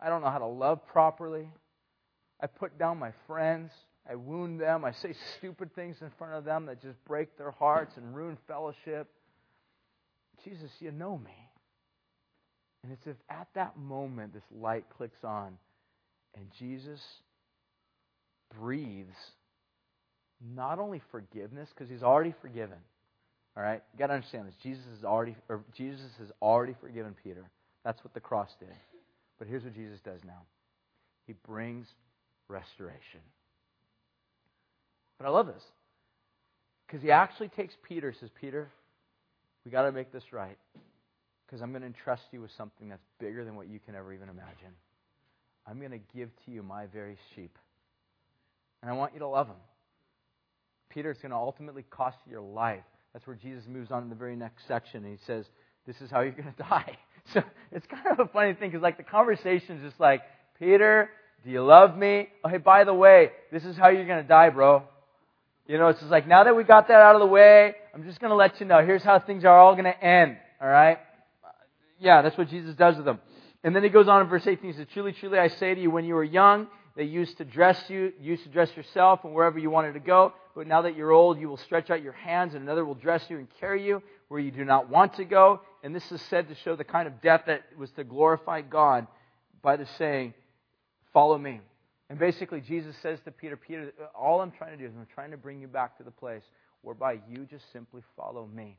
I don't know how to love properly. I put down my friends. I wound them. I say stupid things in front of them that just break their hearts and ruin fellowship. Jesus, you know me. And it's if at that moment this light clicks on and Jesus breathes not only forgiveness, because he's already forgiven. All right? You gotta understand this. Jesus has already Jesus has already forgiven Peter. That's what the cross did. But here's what Jesus does now. He brings restoration. But I love this. Because he actually takes Peter, says, Peter, we got to make this right. Because I'm going to entrust you with something that's bigger than what you can ever even imagine. I'm going to give to you my very sheep. And I want you to love them. Peter, it's going to ultimately cost you your life. That's where Jesus moves on in the very next section. And he says, This is how you're going to die. So it's kind of a funny thing because, like, the conversation is just like, Peter, do you love me? Oh, hey, by the way, this is how you're going to die, bro. You know, it's just like, now that we got that out of the way, I'm just going to let you know. Here's how things are all going to end. All right? Yeah, that's what Jesus does with them. And then he goes on in verse 18. He says, Truly, truly, I say to you, when you were young, they used to dress you, used to dress yourself and wherever you wanted to go. But now that you're old, you will stretch out your hands, and another will dress you and carry you where you do not want to go. And this is said to show the kind of death that was to glorify God by the saying, Follow me. And basically, Jesus says to Peter, Peter, all I'm trying to do is I'm trying to bring you back to the place whereby you just simply follow me.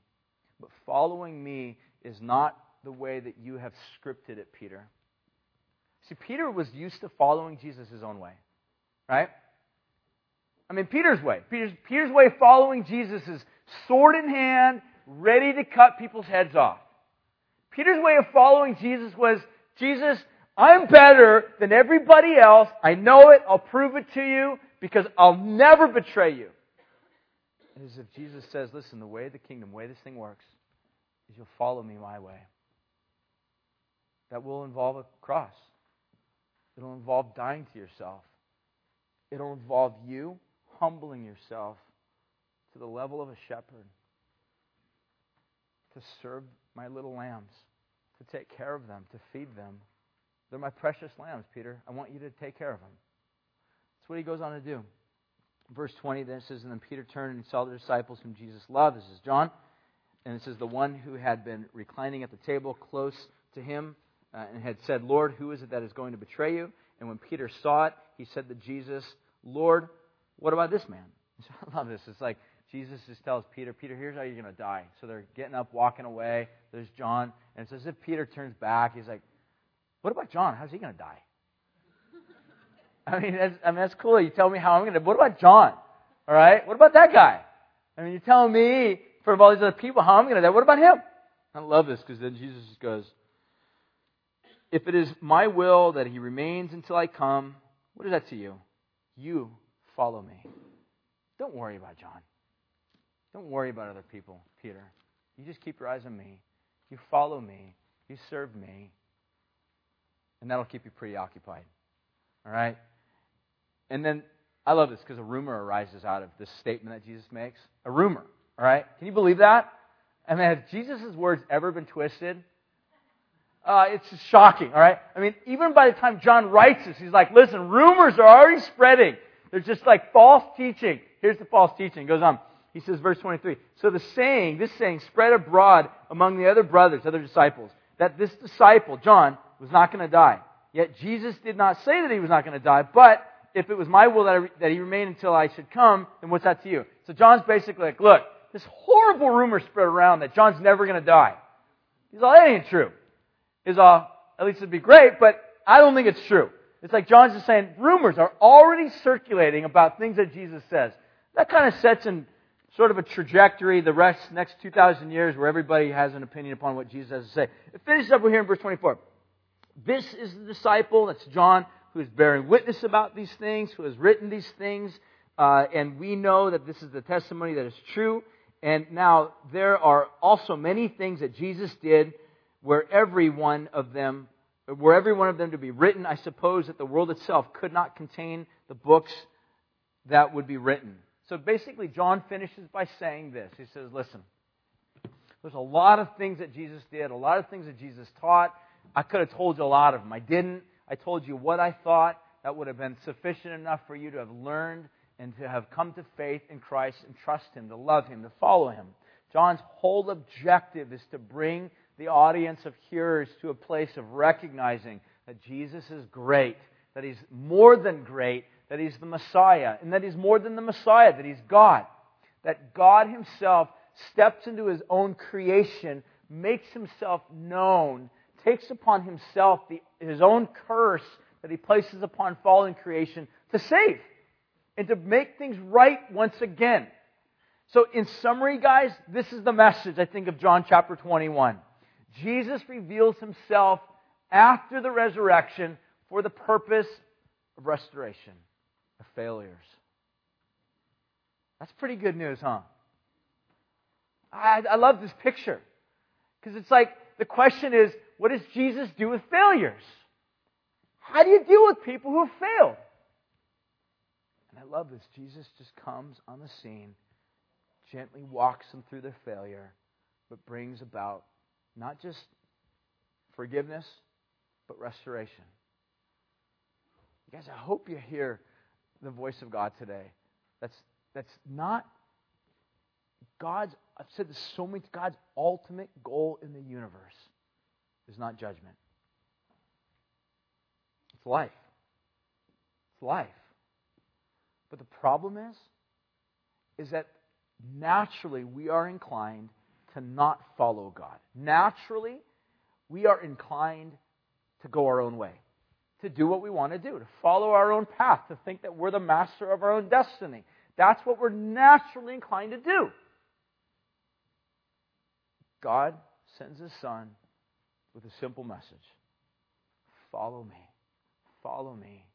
But following me is not the way that you have scripted it, Peter. See, Peter was used to following Jesus his own way, right? I mean, Peter's way. Peter's, Peter's way of following Jesus is sword in hand, ready to cut people's heads off. Peter's way of following Jesus was, Jesus, I'm better than everybody else. I know it. I'll prove it to you because I'll never betray you. And as if Jesus says, listen, the way the kingdom, the way this thing works, is you'll follow me my way. That will involve a cross. It'll involve dying to yourself. It'll involve you humbling yourself to the level of a shepherd to serve my little lambs, to take care of them, to feed them. They're my precious lambs, Peter. I want you to take care of them. That's what he goes on to do. Verse 20 then it says, And then Peter turned and saw the disciples whom Jesus loved. This is John. And it says, The one who had been reclining at the table close to him uh, and had said, Lord, who is it that is going to betray you? And when Peter saw it, he said to Jesus, Lord, what about this man? I love this. It's like Jesus just tells Peter, Peter, here's how you're going to die. So they're getting up, walking away. There's John. And it's as if Peter turns back. He's like, what about John? How's he going to die? I mean, that's, I mean, that's cool. You tell me how I'm going to. What about John? All right. What about that guy? I mean, you're telling me for all these other people how I'm going to die. What about him? I love this because then Jesus goes, if it is my will that he remains until I come, what is that to you? You follow me. Don't worry about John. Don't worry about other people, Peter. You just keep your eyes on me. You follow me. You serve me. And that'll keep you pretty occupied. All right? And then I love this because a rumor arises out of this statement that Jesus makes. A rumor. All right? Can you believe that? I mean, have Jesus' words ever been twisted? Uh, it's just shocking, all right? I mean, even by the time John writes this, he's like, listen, rumors are already spreading. There's just like false teaching. Here's the false teaching. It goes on. He says, verse 23. So the saying, this saying, spread abroad among the other brothers, other disciples, that this disciple, John, was not going to die. Yet Jesus did not say that he was not going to die, but if it was my will that, I, that he remain until I should come, then what's that to you? So John's basically like, look, this horrible rumor spread around that John's never going to die. He's all, that ain't true. He's all, at least it'd be great, but I don't think it's true. It's like John's just saying, rumors are already circulating about things that Jesus says. That kind of sets in sort of a trajectory the rest, next 2,000 years where everybody has an opinion upon what Jesus has to say. It finishes up here in verse 24. This is the disciple, that's John, who is bearing witness about these things, who has written these things, uh, and we know that this is the testimony that is true. And now there are also many things that Jesus did where every one of them, were every one of them to be written. I suppose that the world itself could not contain the books that would be written. So basically, John finishes by saying this. He says, Listen, there's a lot of things that Jesus did, a lot of things that Jesus taught. I could have told you a lot of them. I didn't. I told you what I thought. That would have been sufficient enough for you to have learned and to have come to faith in Christ and trust Him, to love Him, to follow Him. John's whole objective is to bring the audience of hearers to a place of recognizing that Jesus is great, that He's more than great, that He's the Messiah, and that He's more than the Messiah, that He's God. That God Himself steps into His own creation, makes Himself known, takes upon Himself the, His own curse that He places upon fallen creation to save and to make things right once again. So, in summary, guys, this is the message, I think, of John chapter 21. Jesus reveals himself after the resurrection for the purpose of restoration of failures. That's pretty good news, huh? I, I love this picture. Because it's like the question is what does Jesus do with failures? How do you deal with people who have failed? And I love this. Jesus just comes on the scene, gently walks them through their failure, but brings about not just forgiveness, but restoration. You guys, I hope you hear the voice of God today. That's, that's not God's, I've said this so many God's ultimate goal in the universe is not judgment. It's life. It's life. But the problem is, is that naturally we are inclined to not follow God. Naturally, we are inclined to go our own way, to do what we want to do, to follow our own path, to think that we're the master of our own destiny. That's what we're naturally inclined to do. God sends His Son with a simple message Follow me. Follow me